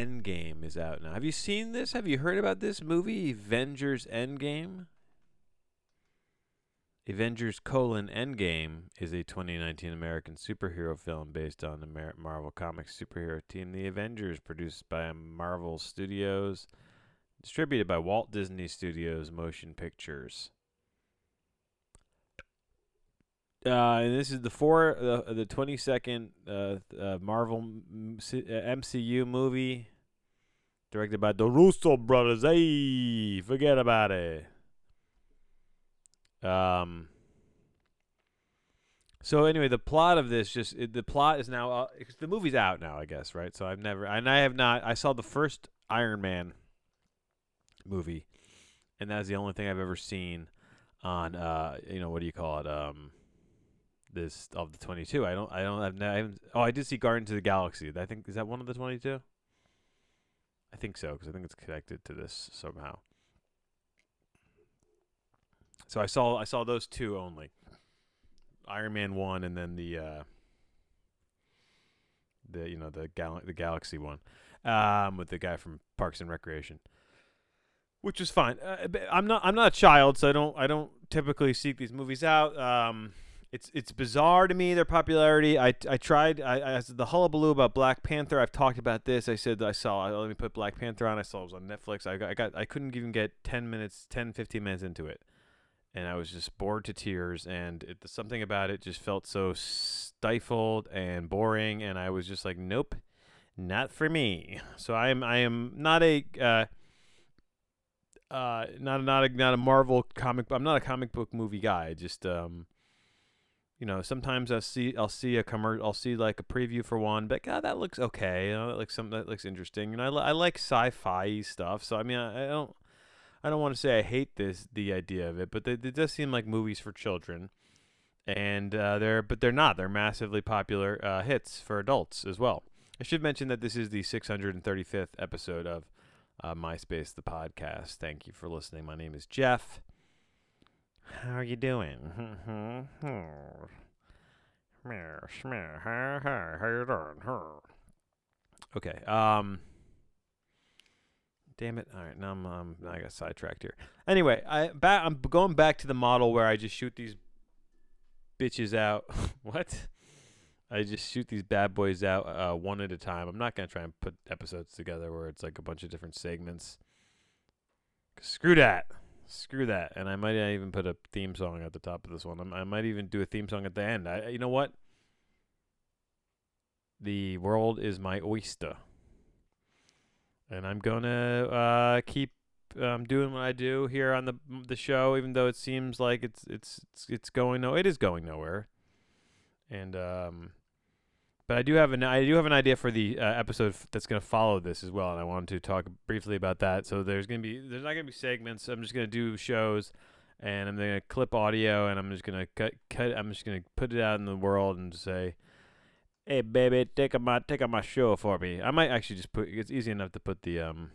Endgame is out now. Have you seen this? Have you heard about this movie, Avengers Endgame? Avengers colon Endgame is a 2019 American superhero film based on the Mar- Marvel Comics superhero team, the Avengers, produced by Marvel Studios, distributed by Walt Disney Studios Motion Pictures. Uh, and this is the four, uh, the 22nd uh, uh, Marvel m- C- uh, MCU movie, directed by the Russo brothers. Hey, forget about it. Um. So anyway, the plot of this just it, the plot is now uh, the movie's out now, I guess, right? So I've never and I have not. I saw the first Iron Man movie, and that's the only thing I've ever seen on uh you know what do you call it um this of the 22 i don't i don't have no, I haven't, oh i did see guardians of the galaxy. I think is that one of the 22 i think so because i think it's connected to this somehow. So i saw i saw those two only. Iron man 1 and then the uh the you know the gal- the galaxy one um with the guy from parks and recreation which was fine. Uh, I'm not I'm not a child, so I don't I don't typically seek these movies out. Um, it's it's bizarre to me their popularity. I I tried I, I the hullabaloo about Black Panther. I've talked about this. I said I saw let me put Black Panther on. I saw it was on Netflix. I got I got I couldn't even get 10 minutes 10 15 minutes into it. And I was just bored to tears and it, something about it just felt so stifled and boring and I was just like nope, not for me. So I am I am not a uh, uh, not not a not a Marvel comic. I'm not a comic book movie guy. Just um, you know, sometimes I see I'll see a commercial. I'll see like a preview for one, but God, that looks okay. You know, that looks some that looks interesting. And I li- I like sci-fi stuff. So I mean, I, I don't I don't want to say I hate this the idea of it, but they, it does seem like movies for children. And uh, they're but they're not. They're massively popular uh, hits for adults as well. I should mention that this is the 635th episode of uh, MySpace, the podcast. Thank you for listening. My name is Jeff. How are you doing? Okay. Um. Damn it! All right, now I'm, um, I got sidetracked here. Anyway, I back. I'm going back to the model where I just shoot these bitches out. what? I just shoot these bad boys out uh, one at a time. I'm not gonna try and put episodes together where it's like a bunch of different segments. Screw that. Screw that. And I might even put a theme song at the top of this one. I might even do a theme song at the end. I, you know what? The world is my oyster, and I'm gonna uh, keep um, doing what I do here on the the show, even though it seems like it's it's it's, it's going no, it is going nowhere. And um, but I do have an I do have an idea for the uh, episode f- that's going to follow this as well, and I wanted to talk briefly about that. So there's going to be there's not going to be segments. I'm just going to do shows, and I'm going to clip audio, and I'm just going to cut cut. I'm just going to put it out in the world and say, "Hey, baby, take on my take on my show for me." I might actually just put. It's easy enough to put the um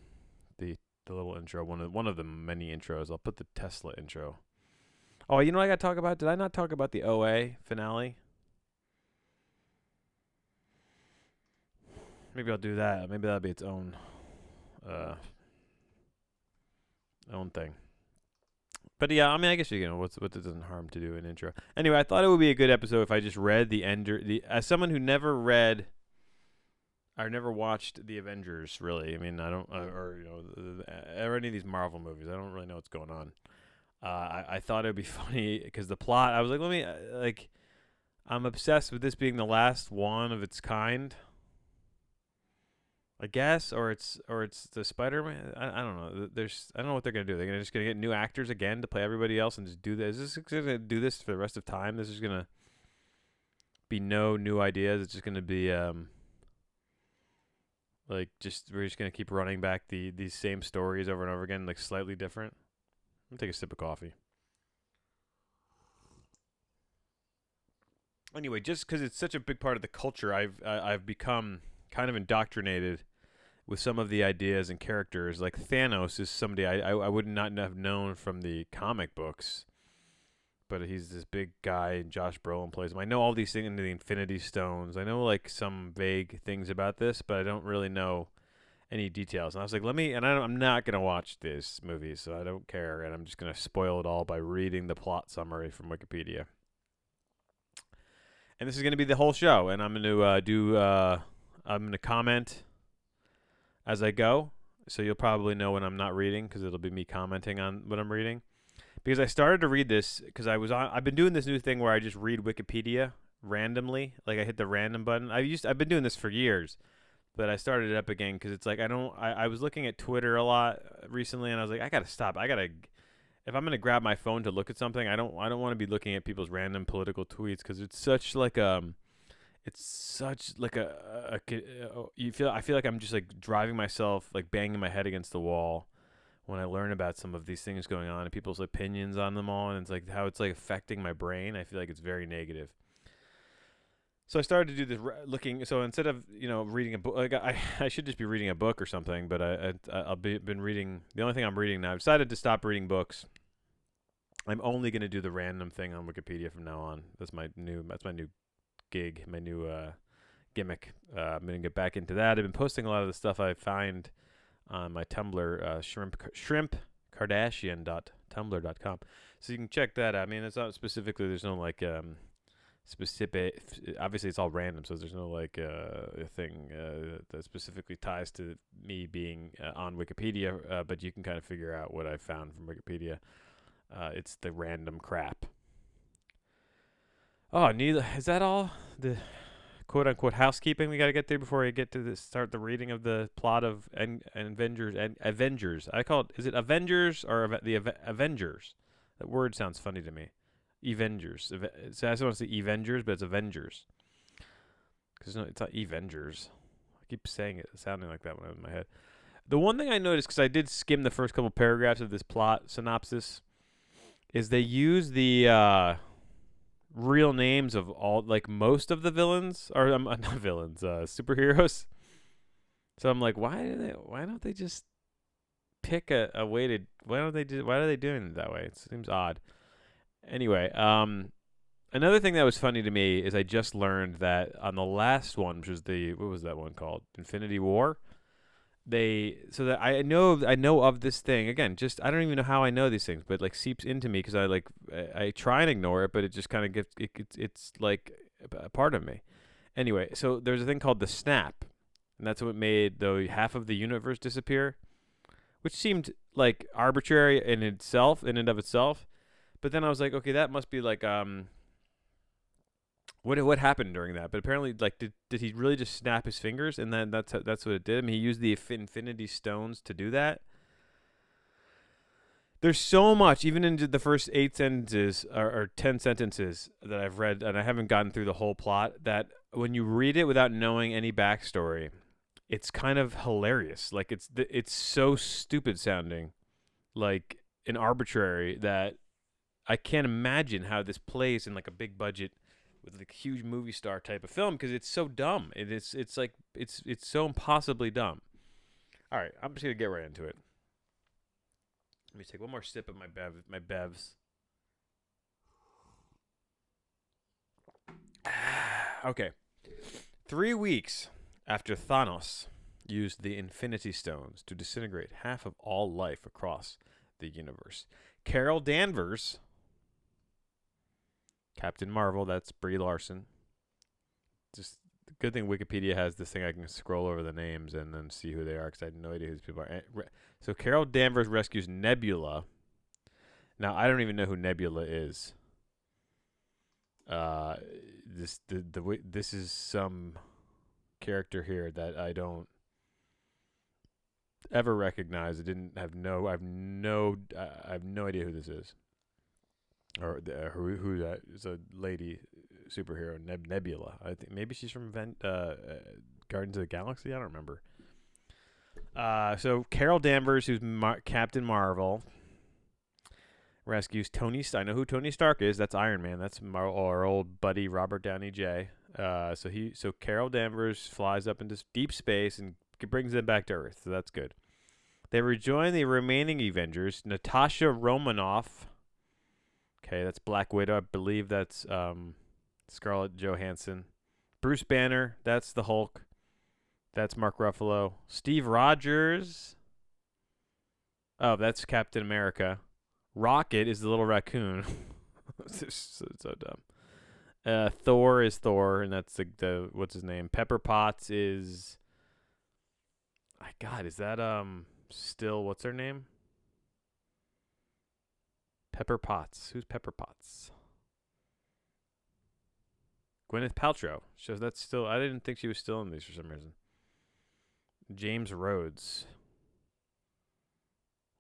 the the little intro one of one of the many intros. I'll put the Tesla intro. Oh, you know what I got to talk about? Did I not talk about the OA finale? Maybe I'll do that. Maybe that'll be its own uh own thing. But yeah, I mean, I guess you know what's what it doesn't harm to do an intro. Anyway, I thought it would be a good episode if I just read the ender the as someone who never read or never watched the Avengers. Really, I mean, I don't uh, or you know the, the, or any of these Marvel movies. I don't really know what's going on. Uh, I I thought it would be funny because the plot. I was like, let me uh, like. I'm obsessed with this being the last one of its kind. I guess, or it's or it's the Spider Man. I, I don't know. There's I don't know what they're gonna do. They're gonna just gonna get new actors again to play everybody else and just do this. Is this gonna do this for the rest of time? This is gonna be no new ideas. It's just gonna be um like just we're just gonna keep running back the these same stories over and over again, like slightly different. I'm take a sip of coffee. Anyway, just because it's such a big part of the culture, I've I, I've become kind of indoctrinated with some of the ideas and characters. Like Thanos is somebody I, I, I would not have known from the comic books, but he's this big guy, and Josh Brolin plays him. I know all these things into the Infinity Stones. I know like some vague things about this, but I don't really know any details. And I was like, let me. And I am not gonna watch this movie, so I don't care. And I'm just gonna spoil it all by reading the plot summary from Wikipedia. And this is gonna be the whole show, and I'm gonna uh, do. Uh, I'm gonna comment as I go, so you'll probably know when I'm not reading because it'll be me commenting on what I'm reading. Because I started to read this because I was on. I've been doing this new thing where I just read Wikipedia randomly, like I hit the random button. I used. I've been doing this for years but I started it up again because it's like I don't. I, I was looking at Twitter a lot recently, and I was like, I gotta stop. I gotta. If I'm gonna grab my phone to look at something, I don't. I don't want to be looking at people's random political tweets because it's such like um, it's such like a, a, a, uh, you feel. I feel like I'm just like driving myself, like banging my head against the wall when I learn about some of these things going on and people's opinions on them all, and it's like how it's like affecting my brain. I feel like it's very negative. So I started to do this looking. So instead of you know reading a book, like I, I should just be reading a book or something. But I, I I've been reading. The only thing I'm reading now. I've decided to stop reading books. I'm only going to do the random thing on Wikipedia from now on. That's my new. That's my new gig. My new uh, gimmick. Uh, I'm going to get back into that. I've been posting a lot of the stuff I find on my Tumblr, uh, shrimp shrimp Kardashian.tumblr.com. So you can check that out. I mean, it's not specifically. There's no like. Um, specific obviously it's all random so there's no like uh, thing uh, that specifically ties to me being uh, on wikipedia uh, but you can kind of figure out what i found from wikipedia uh, it's the random crap oh neither is that all the quote unquote housekeeping we got to get through before we get to the, start the reading of the plot of en- avengers and avengers i call it is it avengers or the avengers that word sounds funny to me Avengers. So I just want to say Avengers, but it's Avengers. Because no, it's not Avengers. I keep saying it, sounding like that when I'm in my head. The one thing I noticed, because I did skim the first couple paragraphs of this plot synopsis, is they use the uh, real names of all, like most of the villains, or um, not villains, uh, superheroes. So I'm like, why do they? Why don't they just pick a, a way to? Why don't they do? Why are they doing it that way? It seems odd. Anyway, um, another thing that was funny to me is I just learned that on the last one, which was the what was that one called, Infinity War. They so that I know I know of this thing again. Just I don't even know how I know these things, but like seeps into me because I like I, I, try and ignore it, but it just kind of gets it, it's it's like a part of me. Anyway, so there's a thing called the snap, and that's what made the half of the universe disappear, which seemed like arbitrary in itself, in and of itself. But then I was like, okay, that must be like um what what happened during that? But apparently, like, did did he really just snap his fingers and then that's that's what it did? I mean, he used the Infinity Stones to do that. There's so much, even in the first eight sentences or, or ten sentences that I've read, and I haven't gotten through the whole plot. That when you read it without knowing any backstory, it's kind of hilarious. Like it's it's so stupid sounding, like an arbitrary that I can't imagine how this plays in like a big budget with like huge movie star type of film because it's so dumb. It is it's like it's it's so impossibly dumb. All right, I'm just gonna get right into it. Let me take one more sip of my bev my bevs. okay, three weeks after Thanos used the Infinity Stones to disintegrate half of all life across the universe, Carol Danvers Captain Marvel, that's Brie Larson. Just good thing Wikipedia has this thing I can scroll over the names and then see who they are because I had no idea who these people are. So Carol Danvers rescues Nebula. Now I don't even know who Nebula is. Uh, this the the this is some character here that I don't ever recognize. I didn't have no. I have no. I have no idea who this is or uh, who who a lady superhero Neb- Nebula. I think maybe she's from Ven- uh, uh, Guardians of the Galaxy. I don't remember. Uh, so Carol Danvers, who's Mar- Captain Marvel, rescues Tony. St- I know who Tony Stark is. That's Iron Man. That's Mar- our old buddy Robert Downey J. Uh, so he so Carol Danvers flies up into deep space and brings them back to Earth. So that's good. They rejoin the remaining Avengers. Natasha Romanoff Okay, that's Black Widow. I believe that's um, Scarlett Johansson. Bruce Banner, that's the Hulk. That's Mark Ruffalo. Steve Rogers. Oh, that's Captain America. Rocket is the little raccoon. so, so dumb. Uh, Thor is Thor, and that's the, the what's his name? Pepper Potts is. My God, is that um still what's her name? Pepper Potts. Who's Pepper Potts? Gwyneth Paltrow. So that's still. I didn't think she was still in these for some reason. James Rhodes.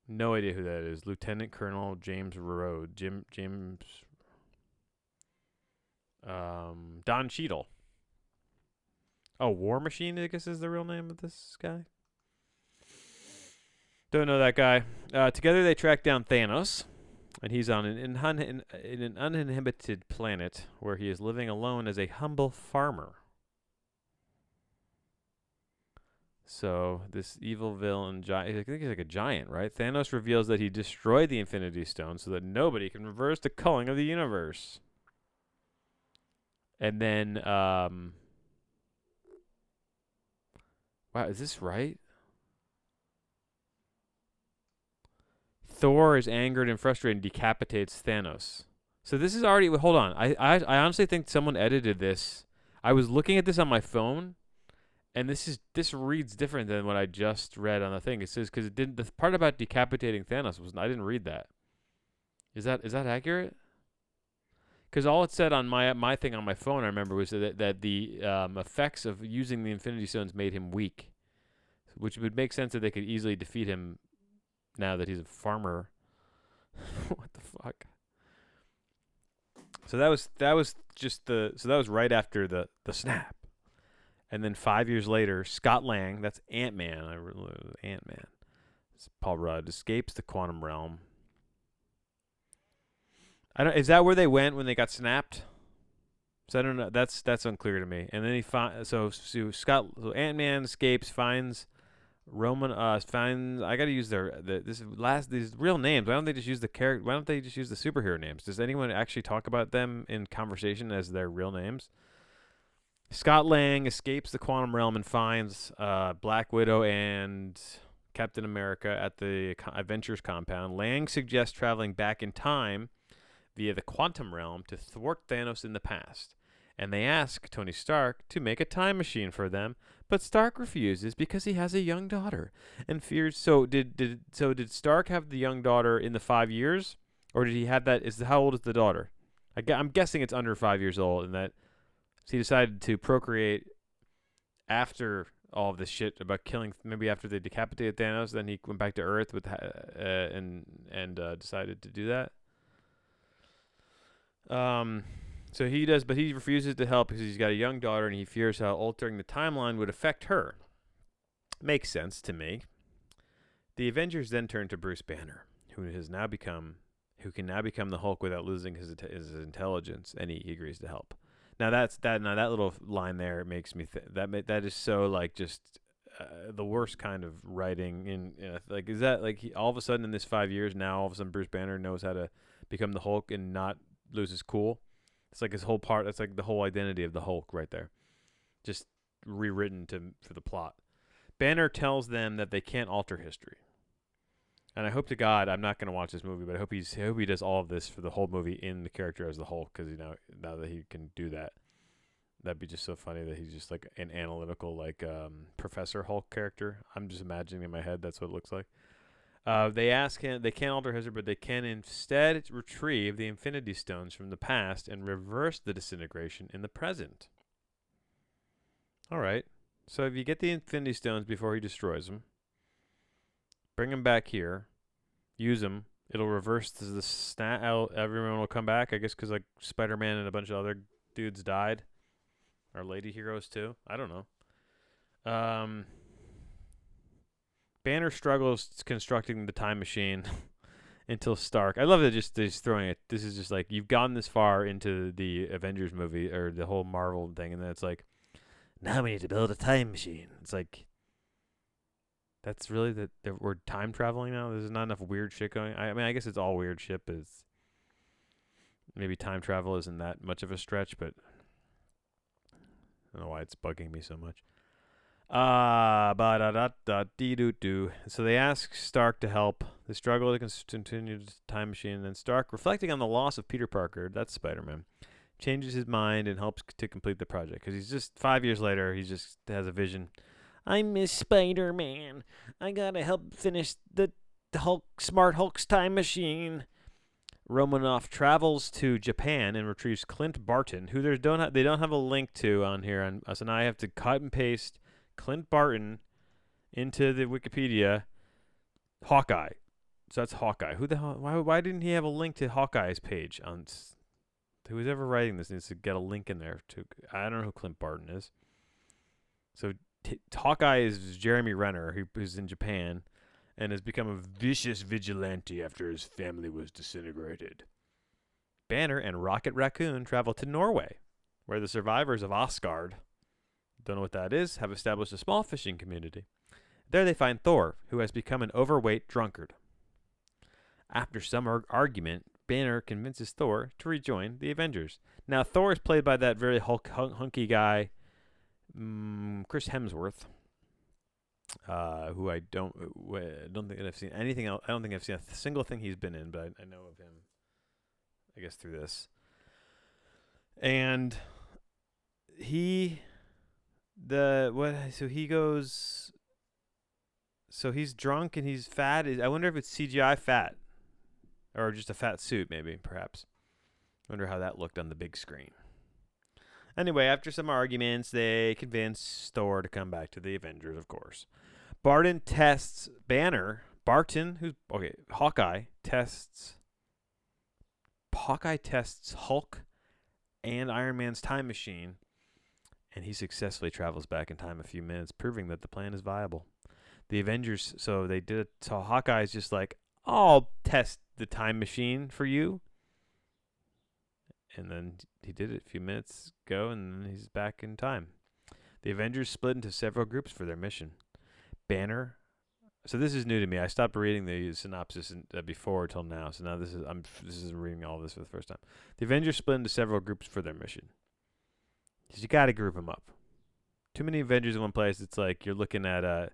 No idea who that is. Lieutenant Colonel James Rhodes. Jim James. Um, Don Cheadle. Oh, War Machine. I guess is the real name of this guy. Don't know that guy. Uh, together they track down Thanos, and he's on an in, in an uninhabited planet where he is living alone as a humble farmer. So this evil villain, I think he's like a giant, right? Thanos reveals that he destroyed the Infinity Stone so that nobody can reverse the culling of the universe. And then, um, wow, is this right? Thor is angered and frustrated and decapitates Thanos. So this is already. Hold on, I I, I honestly think someone edited this. I was looking at this on my phone and this is this reads different than what I just read on the thing. It says because it didn't the part about decapitating Thanos was I didn't read that. Is that is that accurate? Because all it said on my my thing on my phone, I remember, was that that the um, effects of using the Infinity Stones made him weak, which would make sense that they could easily defeat him now that he's a farmer. what the fuck? So that was that was just the so that was right after the the snap. And then five years later, Scott Lang, that's Ant Man, I Ant Man, Paul Rudd escapes the quantum realm. I don't. Is that where they went when they got snapped? So I don't know. That's that's unclear to me. And then he find so, so Scott so Ant Man escapes, finds Roman uh finds I got to use their the, this last these real names. Why don't they just use the character? Why don't they just use the superhero names? Does anyone actually talk about them in conversation as their real names? Scott Lang escapes the quantum realm and finds uh, Black Widow and Captain America at the Avengers compound. Lang suggests traveling back in time via the quantum realm to thwart Thanos in the past. And they ask Tony Stark to make a time machine for them, but Stark refuses because he has a young daughter and fears. So did did so did Stark have the young daughter in the five years, or did he have that? Is how old is the daughter? I, am guessing it's under five years old, and that so he decided to procreate after all of this shit about killing. Maybe after they decapitated Thanos, then he went back to Earth with uh, and and uh, decided to do that. Um, so he does, but he refuses to help because he's got a young daughter and he fears how altering the timeline would affect her. Makes sense to me. The Avengers then turn to Bruce Banner, who has now become, who can now become the Hulk without losing his his intelligence, and he agrees to help. Now that's that. Now that little line there makes me th- that that is so like just uh, the worst kind of writing. In uh, like, is that like he, all of a sudden in this five years now, all of a sudden Bruce Banner knows how to become the Hulk and not lose his cool. It's like his whole part. That's like the whole identity of the Hulk right there, just rewritten to for the plot. Banner tells them that they can't alter history. And I hope to God I'm not going to watch this movie, but I hope he's I hope he does all of this for the whole movie in the character as the Hulk because you know now that he can do that, that'd be just so funny that he's just like an analytical like um, Professor Hulk character. I'm just imagining in my head that's what it looks like. Uh, they ask him they can't alter history, but they can instead retrieve the Infinity Stones from the past and reverse the disintegration in the present. All right. So if you get the Infinity Stones before he destroys them Bring him back here. Use them. It'll reverse the snap. Everyone will come back. I guess because like Spider Man and a bunch of other dudes died. Our lady heroes too. I don't know. Um, Banner struggles constructing the time machine until Stark. I love that just just throwing it. This is just like you've gotten this far into the Avengers movie or the whole Marvel thing, and then it's like, now we need to build a time machine. It's like that's really the we're time traveling now. There's not enough weird shit going. I, I mean, I guess it's all weird shit, but it's maybe time travel isn't that much of a stretch, but I don't know why it's bugging me so much. Uh, ba da da da dee doo doo. So they ask Stark to help. They struggle to continue the time machine. And then Stark, reflecting on the loss of Peter Parker, that's Spider Man, changes his mind and helps to complete the project. Because he's just five years later, he just has a vision. I miss Spider Man. I gotta help finish the, Hulk, Smart Hulk's time machine. Romanoff travels to Japan and retrieves Clint Barton, who there's don't ha- they don't have a link to on here, on us, and I have to cut and paste Clint Barton into the Wikipedia. Hawkeye, so that's Hawkeye. Who the hell? Why? Why didn't he have a link to Hawkeye's page on? Who's ever writing this needs to get a link in there to. I don't know who Clint Barton is. So t- Hawkeye is Jeremy Renner, who, who's in Japan and has become a vicious vigilante after his family was disintegrated. Banner and Rocket Raccoon travel to Norway, where the survivors of Asgard, don't know what that is, have established a small fishing community. There they find Thor, who has become an overweight drunkard. After some ar- argument, Banner convinces Thor to rejoin the Avengers. Now, Thor is played by that very Hulk hun- hunky guy, mm, Chris Hemsworth uh, who I don't uh, don't think I've seen anything else. I don't think I've seen a th- single thing he's been in, but I, I know of him. I guess through this, and he, the what? So he goes. So he's drunk and he's fat. I wonder if it's CGI fat, or just a fat suit, maybe perhaps. Wonder how that looked on the big screen. Anyway, after some arguments, they convince Thor to come back to the Avengers, of course. Barton tests Banner. Barton, who's okay, Hawkeye tests. Hawkeye tests Hulk and Iron Man's time machine, and he successfully travels back in time a few minutes, proving that the plan is viable. The Avengers, so they did it. So Hawkeye's just like, I'll test the time machine for you. And then he did it a few minutes ago, and then he's back in time. The Avengers split into several groups for their mission. Banner. So this is new to me. I stopped reading the synopsis in, uh, before till now. So now this is I'm this is reading all this for the first time. The Avengers split into several groups for their mission. 'Cause you got to group them up. Too many Avengers in one place. It's like you're looking at uh,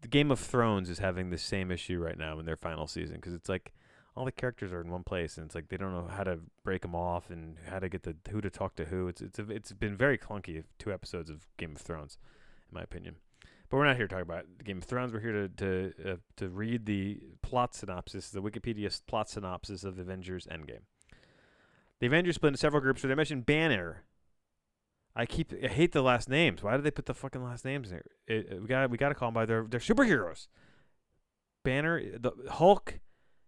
the Game of Thrones is having the same issue right now in their final season because it's like all the characters are in one place and it's like they don't know how to break them off and how to get the who to talk to who. It's it's it's been very clunky. Two episodes of Game of Thrones, in my opinion. But we're not here to talk about Game of Thrones. We're here to to uh, to read the plot synopsis, the Wikipedia plot synopsis of Avengers Endgame. The Avengers split into several groups for their mission. Banner. I keep I hate the last names. Why do they put the fucking last names there? It, it- uh, we got we got to call them by their their superheroes. Banner, the Hulk,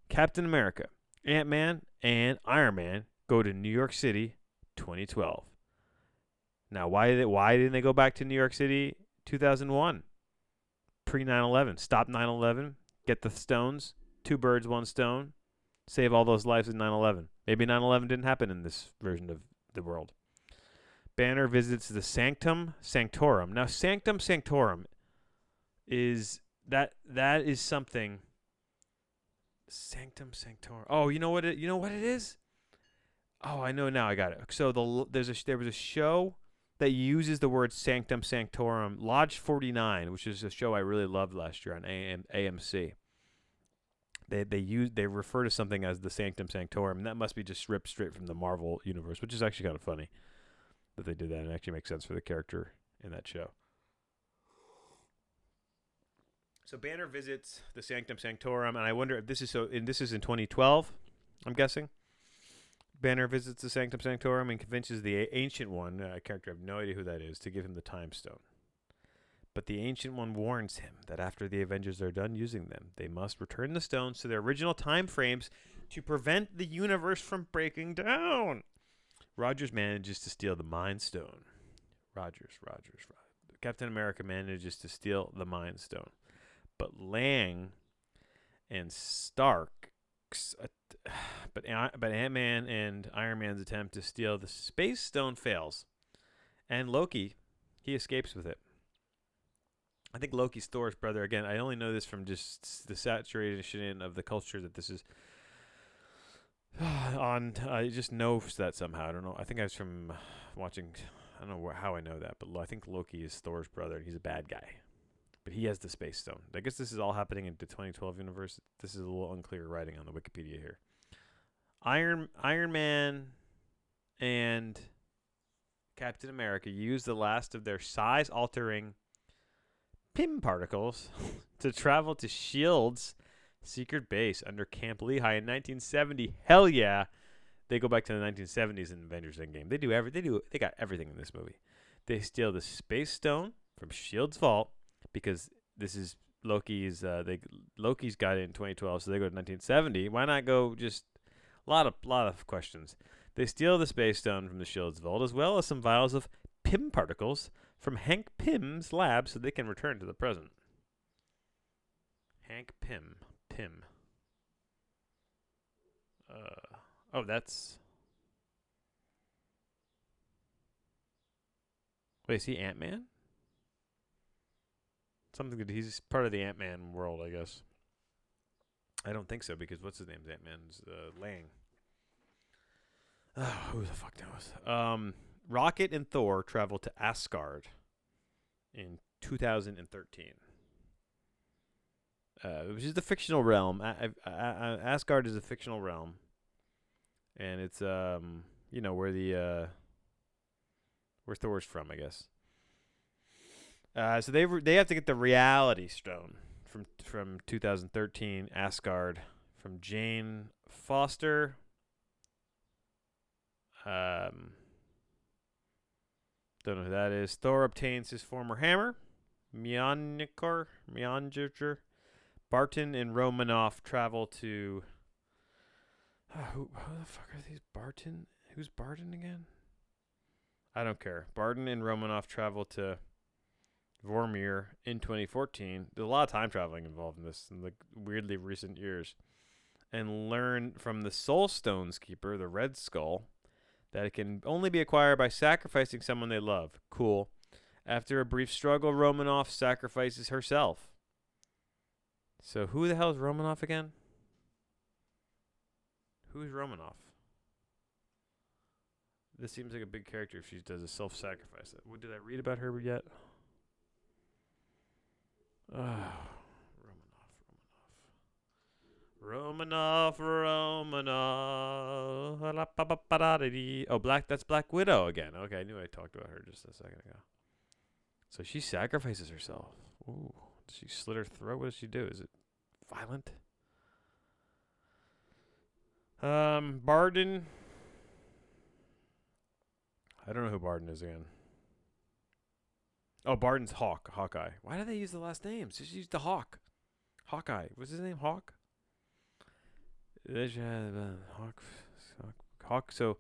Captain America, Ant Man, and Iron Man go to New York City, 2012. Now, why did why didn't they go back to New York City 2001? Pre 9/11, stop 9/11, get the stones, two birds, one stone, save all those lives in 9/11. Maybe 9/11 didn't happen in this version of the world. Banner visits the Sanctum Sanctorum. Now, Sanctum Sanctorum is that that is something. Sanctum Sanctorum. Oh, you know what it you know what it is? Oh, I know now. I got it. So the there's a there was a show that uses the word Sanctum Sanctorum, Lodge 49, which is a show I really loved last year on AM, AMC. They they use they refer to something as the Sanctum Sanctorum, and that must be just ripped straight from the Marvel universe, which is actually kind of funny that they did that. and actually makes sense for the character in that show. So Banner visits the Sanctum Sanctorum, and I wonder if this is so. And this is in 2012, I'm guessing. Banner visits the Sanctum Sanctorum and convinces the Ancient One, a character I have no idea who that is, to give him the Time Stone. But the Ancient One warns him that after the Avengers are done using them, they must return the stones to their original time frames to prevent the universe from breaking down. Rogers manages to steal the Mind Stone. Rogers, Rogers, Rogers. Captain America manages to steal the Mind Stone. But Lang and Stark's, att- uh, but but Ant Man and Iron Man's attempt to steal the Space Stone fails, and Loki, he escapes with it. I think Loki's Thor's brother. Again, I only know this from just the saturation of the culture that this is on uh, I just know that somehow. I don't know. I think I was from watching. I don't know how I know that, but I think Loki is Thor's brother, and he's a bad guy. But he has the space stone. I guess this is all happening in the 2012 universe. This is a little unclear writing on the Wikipedia here. Iron Iron Man and Captain America use the last of their size altering Pym particles to travel to Shield's secret base under Camp Lehigh in 1970. Hell yeah. They go back to the 1970s in Avengers Endgame. They do every they do they got everything in this movie. They steal the space stone from Shield's vault because this is Loki's uh they Loki's got it in 2012 so they go to 1970. Why not go just a lot of lot of questions. They steal the space stone from the Shield's vault as well as some vials of Pym particles from Hank Pym's lab so they can return to the present. Hank Pym. Pym. Uh, oh, that's. Wait, is he Ant Man? Something that he's part of the Ant Man world, I guess. I don't think so because what's his name's Ant Man's uh, Lang. Oh, who the fuck knows? Um, Rocket and Thor travel to Asgard in 2013 uh, which is the fictional realm. A- A- A- Asgard is a fictional realm, and it's um you know where the uh where Thor's from, I guess. Uh, so they re- they have to get the Reality Stone from from 2013 Asgard from Jane Foster. Um, don't know who that is. Thor obtains his former hammer, Mjolnir, Mjolnir, Barton and Romanoff travel to. Uh, who, who the fuck are these? Barton? Who's Barton again? I don't care. Barton and Romanoff travel to Vormir in 2014. There's a lot of time traveling involved in this in the weirdly recent years. And learn from the Soul Stones Keeper, the Red Skull, that it can only be acquired by sacrificing someone they love. Cool. After a brief struggle, Romanoff sacrifices herself. So who the hell is Romanoff again? Who's Romanoff? This seems like a big character if she does a self-sacrifice. What did I read about her yet? Ah, Romanoff, Romanoff, Romanoff. Oh, Black. That's Black Widow again. Okay, I knew I talked about her just a second ago. So she sacrifices herself. Ooh. Does she slit her throat? What does she do? Is it violent? Um, Barden. I don't know who Barden is again. Oh, Barden's Hawk, Hawkeye. Why do they use the last names? Just use the Hawk. Hawkeye. What's his name? Hawk. Uh, Hawk. Hawk. Hawk. So,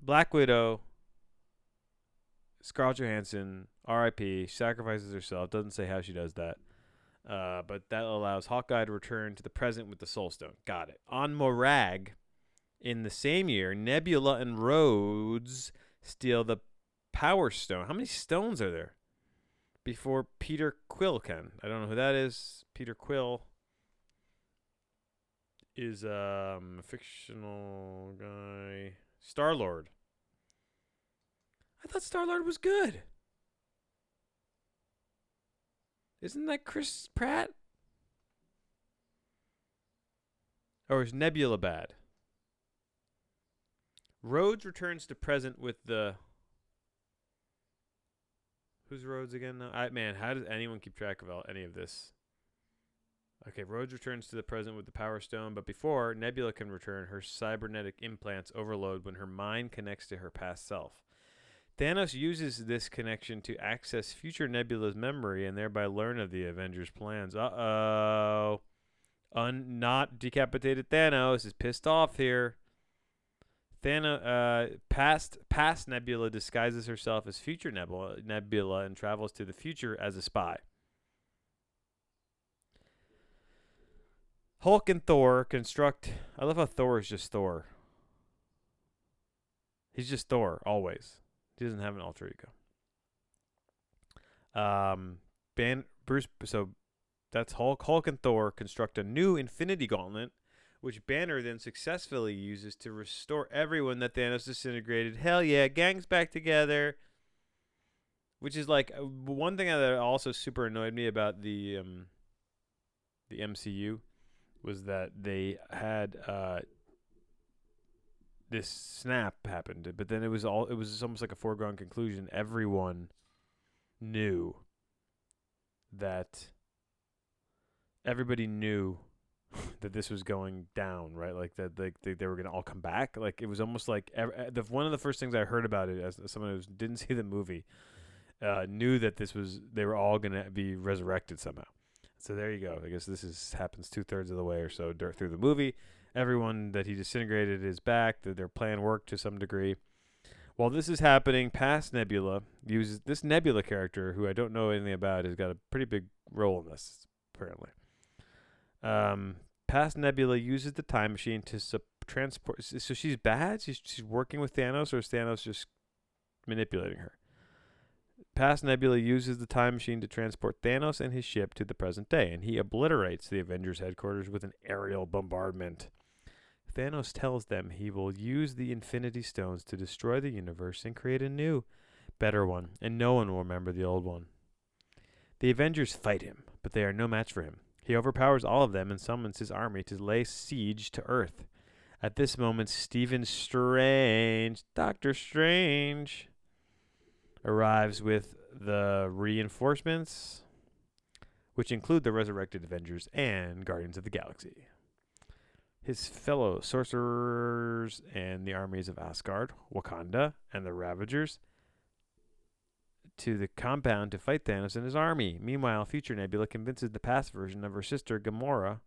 Black Widow. Scarlett Johansson, R.I.P. Sacrifices herself. Doesn't say how she does that. Uh, but that allows Hawkeye to return to the present with the Soul Stone. Got it. On Morag, in the same year, Nebula and Rhodes steal the Power Stone. How many stones are there? Before Peter Quill can. I don't know who that is. Peter Quill is um, a fictional guy. Star Lord. I thought Star Lord was good. Isn't that Chris Pratt? Or is Nebula bad? Rhodes returns to present with the. Who's Rhodes again? Now? I man, how does anyone keep track of all, any of this? Okay, Rhodes returns to the present with the Power Stone, but before Nebula can return, her cybernetic implants overload when her mind connects to her past self. Thanos uses this connection to access future Nebula's memory and thereby learn of the Avengers' plans. Uh oh. Un- not decapitated Thanos is pissed off here. Thanos, uh, past past Nebula disguises herself as future Nebula, Nebula and travels to the future as a spy. Hulk and Thor construct. I love how Thor is just Thor. He's just Thor always. He doesn't have an alter ego. Um, Ban Bruce. So that's Hulk. Hulk and Thor construct a new Infinity Gauntlet, which Banner then successfully uses to restore everyone that Thanos disintegrated. Hell yeah, gangs back together. Which is like uh, one thing that also super annoyed me about the um, the MCU was that they had uh, this snap happened, but then it was all it was almost like a foregone conclusion. Everyone knew that everybody knew that this was going down, right? Like that like they, they were to all come back. Like it was almost like ev- uh, the one of the first things I heard about it as someone who didn't see the movie uh, knew that this was they were all to be resurrected somehow. So there you go. I guess this is happens two thirds of the way or so through the movie. Everyone that he disintegrated is back. That their plan worked to some degree. While this is happening, past Nebula uses this Nebula character, who I don't know anything about, has got a pretty big role in this apparently. Um, past Nebula uses the time machine to sup- transport. So she's bad. She's she's working with Thanos, or is Thanos just manipulating her? Past Nebula uses the time machine to transport Thanos and his ship to the present day, and he obliterates the Avengers headquarters with an aerial bombardment. Thanos tells them he will use the Infinity Stones to destroy the universe and create a new, better one, and no one will remember the old one. The Avengers fight him, but they are no match for him. He overpowers all of them and summons his army to lay siege to Earth. At this moment, Stephen Strange, Doctor Strange, arrives with the reinforcements, which include the resurrected Avengers and Guardians of the Galaxy. His fellow sorcerers and the armies of Asgard, Wakanda, and the Ravagers to the compound to fight Thanos and his army. Meanwhile, future Nebula convinces the past version of her sister Gamora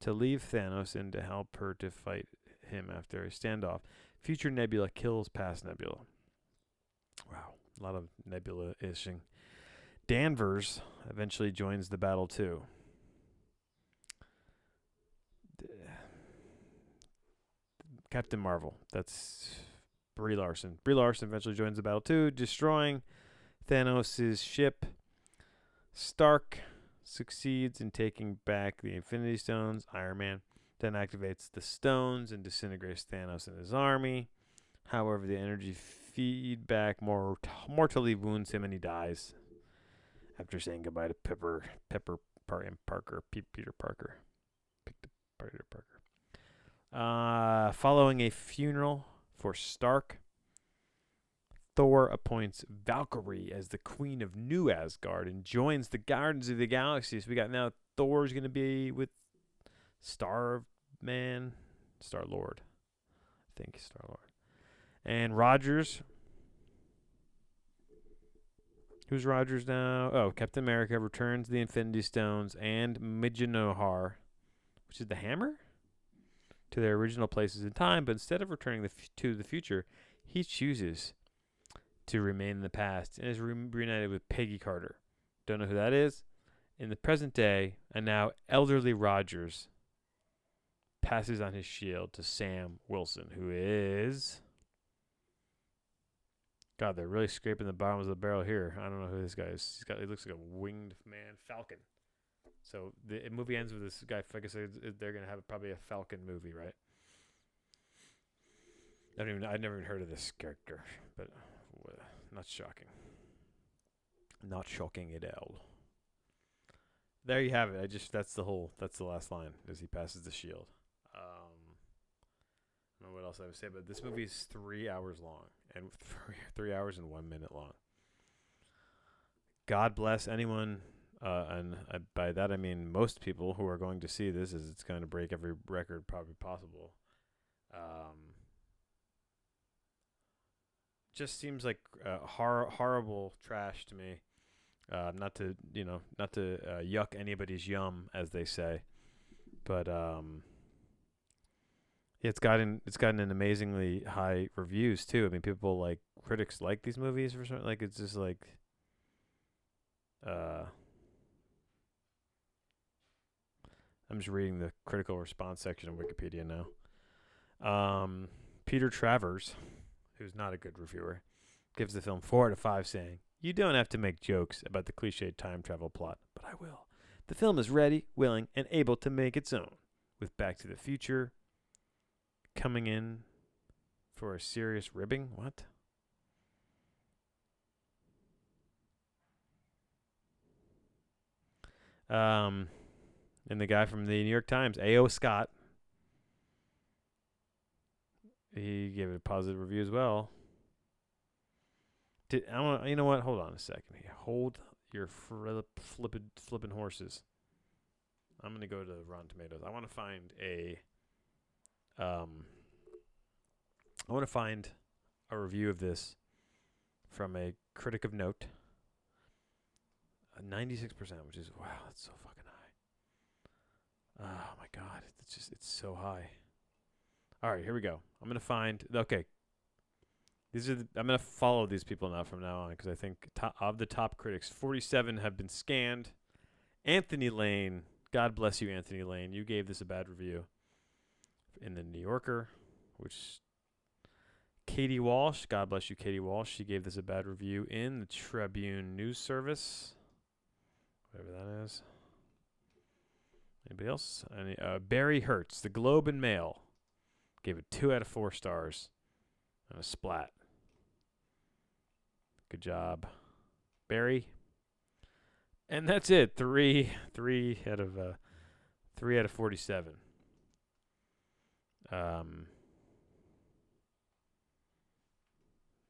to leave Thanos and to help her to fight him after a standoff. Future Nebula kills past Nebula. Wow. A lot of nebula ishing. Danvers eventually joins the battle too. Captain Marvel. That's Brie Larson. Brie Larson eventually joins the battle too, destroying Thanos' ship. Stark succeeds in taking back the Infinity Stones. Iron Man then activates the stones and disintegrates Thanos and his army. However, the energy feedback more mortally wounds him and he dies after saying goodbye to Pepper Pepper Parker Peter Parker Peter Parker. Uh, following a funeral for Stark, Thor appoints Valkyrie as the queen of New Asgard and joins the Guardians of the Galaxy. So we got now Thor's going to be with Star Man, Star Lord. I think Star Lord. And Rogers. Who's Rogers now? Oh, Captain America returns the Infinity Stones and Mjolnir, which is the hammer, to their original places in time. But instead of returning the f- to the future, he chooses to remain in the past and is re- reunited with Peggy Carter. Don't know who that is. In the present day, and now elderly Rogers passes on his shield to Sam Wilson, who is God, they're really scraping the bottoms of the barrel here. I don't know who this guy is. He's got. He looks like a winged man, Falcon. So the movie ends with this guy. I said, they're gonna have probably a Falcon movie, right? I don't even. I'd never even heard of this character, but not shocking. Not shocking at all. There you have it. I just that's the whole. That's the last line as he passes the shield. Um, I don't know what else I would say, but this movie is three hours long and three, three hours and one minute long. God bless anyone, uh, and I, by that I mean most people who are going to see this, is it's going to break every record probably possible. Um, just seems like uh, hor- horrible trash to me. Uh, not to you know, not to uh, yuck anybody's yum, as they say, but um, it's gotten it's gotten an amazingly high reviews too. I mean, people like critics like these movies for something like it's just like uh I'm just reading the critical response section of Wikipedia now. Um, Peter Travers, who's not a good reviewer, gives the film four out of five, saying, "You don't have to make jokes about the cliched time travel plot, but I will. The film is ready, willing, and able to make its own." with Back to the Future coming in for a serious ribbing. What? Um, and the guy from the New York Times, A.O. Scott, he gave it a positive review as well. Did I want? You know what? Hold on a second. Hold your flip, flippin' horses. I'm gonna go to Rotten Tomatoes. I want to find a. Um. I want to find a review of this from a critic of note. Uh, 96%, which is wow, that's so fucking. Oh my god, it's just it's so high. All right, here we go. I'm gonna find okay. These are the, I'm gonna follow these people now from now on because I think top, of the top critics, 47 have been scanned. Anthony Lane, God bless you, Anthony Lane. You gave this a bad review in the New Yorker, which Katie Walsh, God bless you, Katie Walsh. She gave this a bad review in the Tribune News Service, whatever that is. Anybody else? Any, uh, Barry Hertz, the Globe and Mail, gave it two out of four stars and a splat. Good job, Barry. And that's it. Three, three out of uh, three out of forty-seven. Um,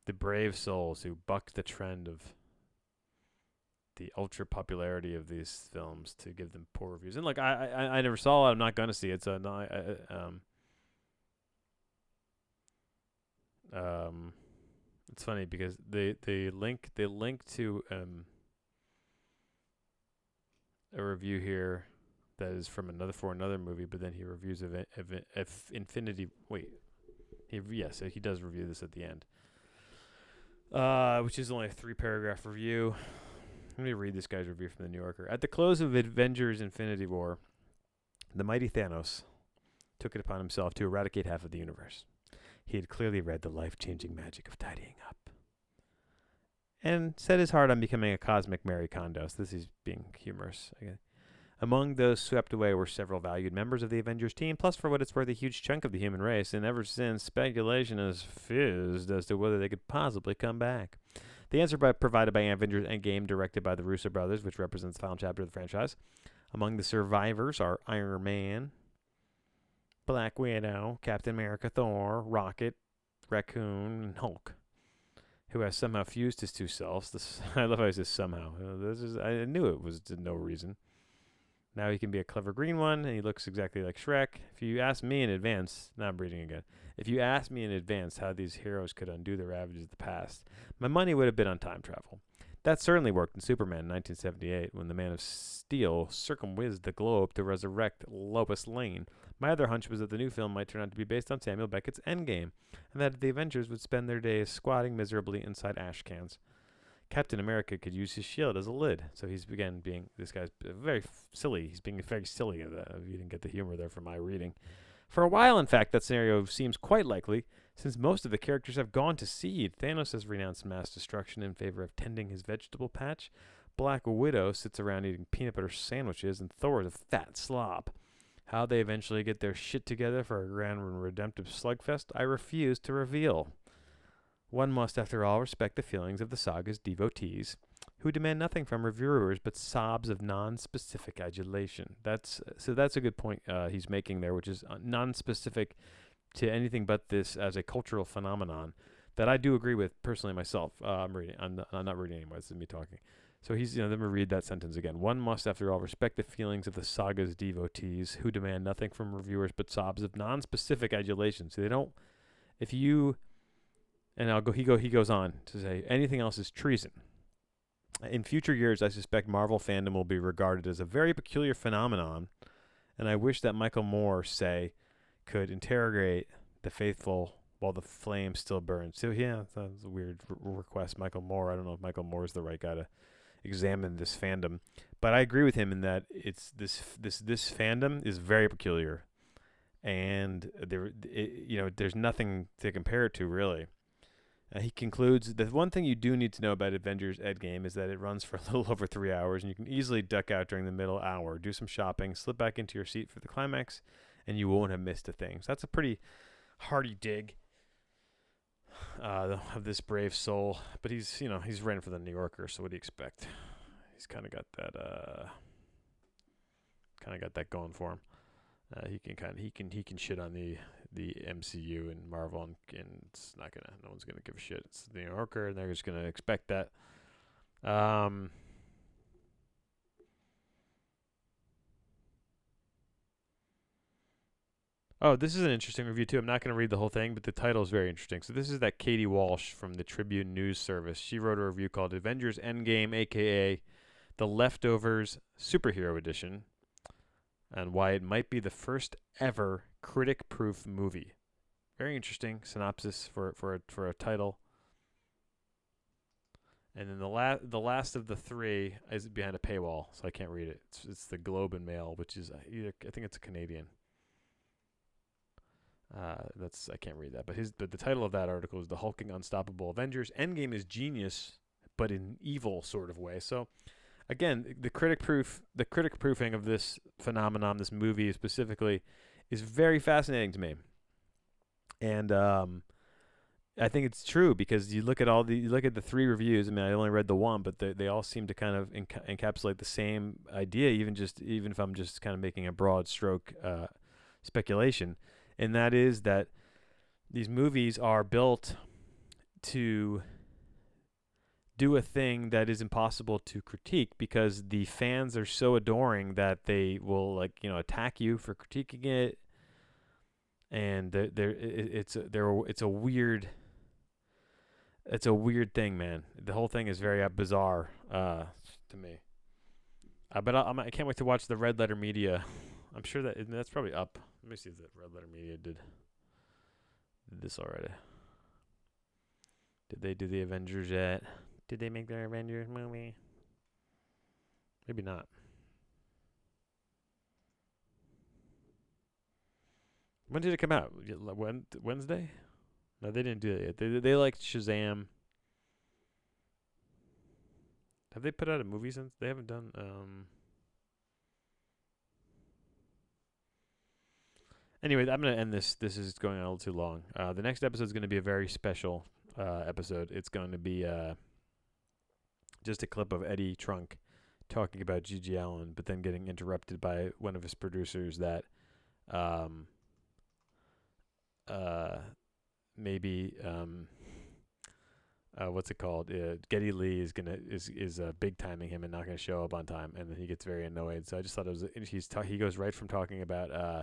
the brave souls who buck the trend of the ultra popularity of these films to give them poor reviews. And like I, I, I never saw it. I'm not gonna see it. So no, I, I, um, um, it's funny because they they link they link to um a review here that is from another for another movie, but then he reviews of of, of Infinity. Wait, he yes he does review this at the end, uh, which is only a three paragraph review. Let me read this guy's review from the New Yorker. At the close of Avengers: Infinity War, the mighty Thanos took it upon himself to eradicate half of the universe. He had clearly read the life changing magic of tidying up and set his heart on becoming a cosmic Mary Kondo. So this is being humorous. Among those swept away were several valued members of the Avengers team, plus, for what it's worth, a huge chunk of the human race, and ever since, speculation has fizzed as to whether they could possibly come back. The answer by, provided by Avengers Endgame, directed by the Russo brothers, which represents the final chapter of the franchise. Among the survivors are Iron Man, Black Widow, Captain America, Thor, Rocket, Raccoon, and Hulk, who has somehow fused his two selves. This I love how he says somehow. Uh, this is I knew it was no reason. Now he can be a clever green one, and he looks exactly like Shrek. If you ask me in advance, now I'm reading again. If you asked me in advance how these heroes could undo the ravages of the past, my money would have been on time travel. That certainly worked in Superman in 1978 when the Man of Steel circumwhizzed the globe to resurrect Lois Lane, my other hunch was that the new film might turn out to be based on Samuel Beckett's Endgame, and that the Avengers would spend their days squatting miserably inside ash cans. Captain America could use his shield as a lid, so he's again being this guy's very f- silly. He's being very silly. If you didn't get the humor there from my reading. For a while, in fact, that scenario seems quite likely, since most of the characters have gone to seed. Thanos has renounced mass destruction in favor of tending his vegetable patch. Black Widow sits around eating peanut butter sandwiches, and Thor is a fat slob. How they eventually get their shit together for a grand and redemptive slugfest, I refuse to reveal. One must, after all, respect the feelings of the saga's devotees, who demand nothing from reviewers but sobs of non-specific adulation. That's so. That's a good point uh, he's making there, which is uh, non-specific to anything but this as a cultural phenomenon that I do agree with personally myself. Uh, I'm reading. I'm not, I'm not reading anymore. This is me talking. So he's, you know, let me read that sentence again. One must, after all, respect the feelings of the saga's devotees who demand nothing from reviewers but sobs of non-specific adulation. So they don't, if you, and I'll go, he go, he goes on to say anything else is treason. In future years, I suspect Marvel fandom will be regarded as a very peculiar phenomenon, and I wish that Michael Moore, say, could interrogate the faithful while the flame still burns. So yeah, that's a weird request, Michael Moore. I don't know if Michael Moore is the right guy to examine this fandom. But I agree with him in that it's this this this fandom is very peculiar, and there it, you know there's nothing to compare it to really. Uh, he concludes the one thing you do need to know about Avengers Endgame is that it runs for a little over three hours, and you can easily duck out during the middle hour, do some shopping, slip back into your seat for the climax, and you won't have missed a thing. So that's a pretty hearty dig uh, of this brave soul. But he's, you know, he's writing for the New Yorker, so what do you expect? He's kind of got that, uh, kind of got that going for him. Uh, he can kind of he can he can shit on the the MCU and Marvel, and, and it's not gonna no one's gonna give a shit. It's the New Yorker, and they're just gonna expect that. Um, Oh, this is an interesting review too. I'm not going to read the whole thing, but the title is very interesting. So this is that Katie Walsh from the Tribune News Service. She wrote a review called Avengers Endgame, aka The Leftovers Superhero Edition, and why it might be the first ever critic-proof movie. Very interesting synopsis for for a, for a title. And then the last the last of the three is behind a paywall, so I can't read it. It's, it's the Globe and Mail, which is uh, either I think it's a Canadian. Uh, that's I can't read that, but his but the title of that article is "The Hulking Unstoppable Avengers." Endgame is genius, but in evil sort of way. So, again, the critic proof, the critic proofing of this phenomenon, this movie specifically, is very fascinating to me. And um, I think it's true because you look at all the you look at the three reviews. I mean, I only read the one, but they they all seem to kind of enca- encapsulate the same idea. Even just even if I'm just kind of making a broad stroke uh, speculation and that is that these movies are built to do a thing that is impossible to critique because the fans are so adoring that they will like you know attack you for critiquing it. And they're it's a, they're it's a weird it's a weird thing man. The whole thing is very uh, bizarre uh, to me. Uh, but I, I can't wait to watch the red letter media. I'm sure that that's probably up. Let me see if the Red Letter Media did this already. Did they do the Avengers yet? Did they make their Avengers movie? Maybe not. When did it come out? Wednesday? No, they didn't do it yet. They they liked Shazam. Have they put out a movie since? They haven't done um Anyway, I'm to end this. This is going on a little too long. Uh, the next episode is to be a very special uh, episode. It's going to be uh, just a clip of Eddie Trunk talking about GG Allin, but then getting interrupted by one of his producers that um, uh, maybe um, uh, what's it called? Uh, Geddy Lee is gonna is is uh, big timing him and not gonna show up on time, and then he gets very annoyed. So I just thought it was he's ta- he goes right from talking about uh,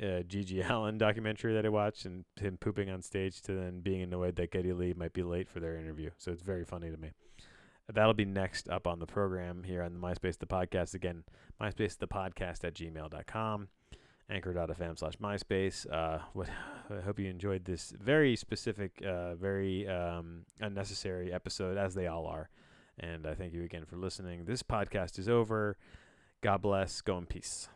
uh, GG Allin documentary that I watched and him pooping on stage to then being annoyed that Geddy Lee might be late for their interview. So it's very funny to me. That'll be next up on the program here on the MySpace the podcast. Again, MySpace the podcast at gmail.com, anchor.fm slash MySpace. Uh, what, I hope you enjoyed this very specific, uh, very um, unnecessary episode, as they all are. And I thank you again for listening. This podcast is over. God bless. Go in peace.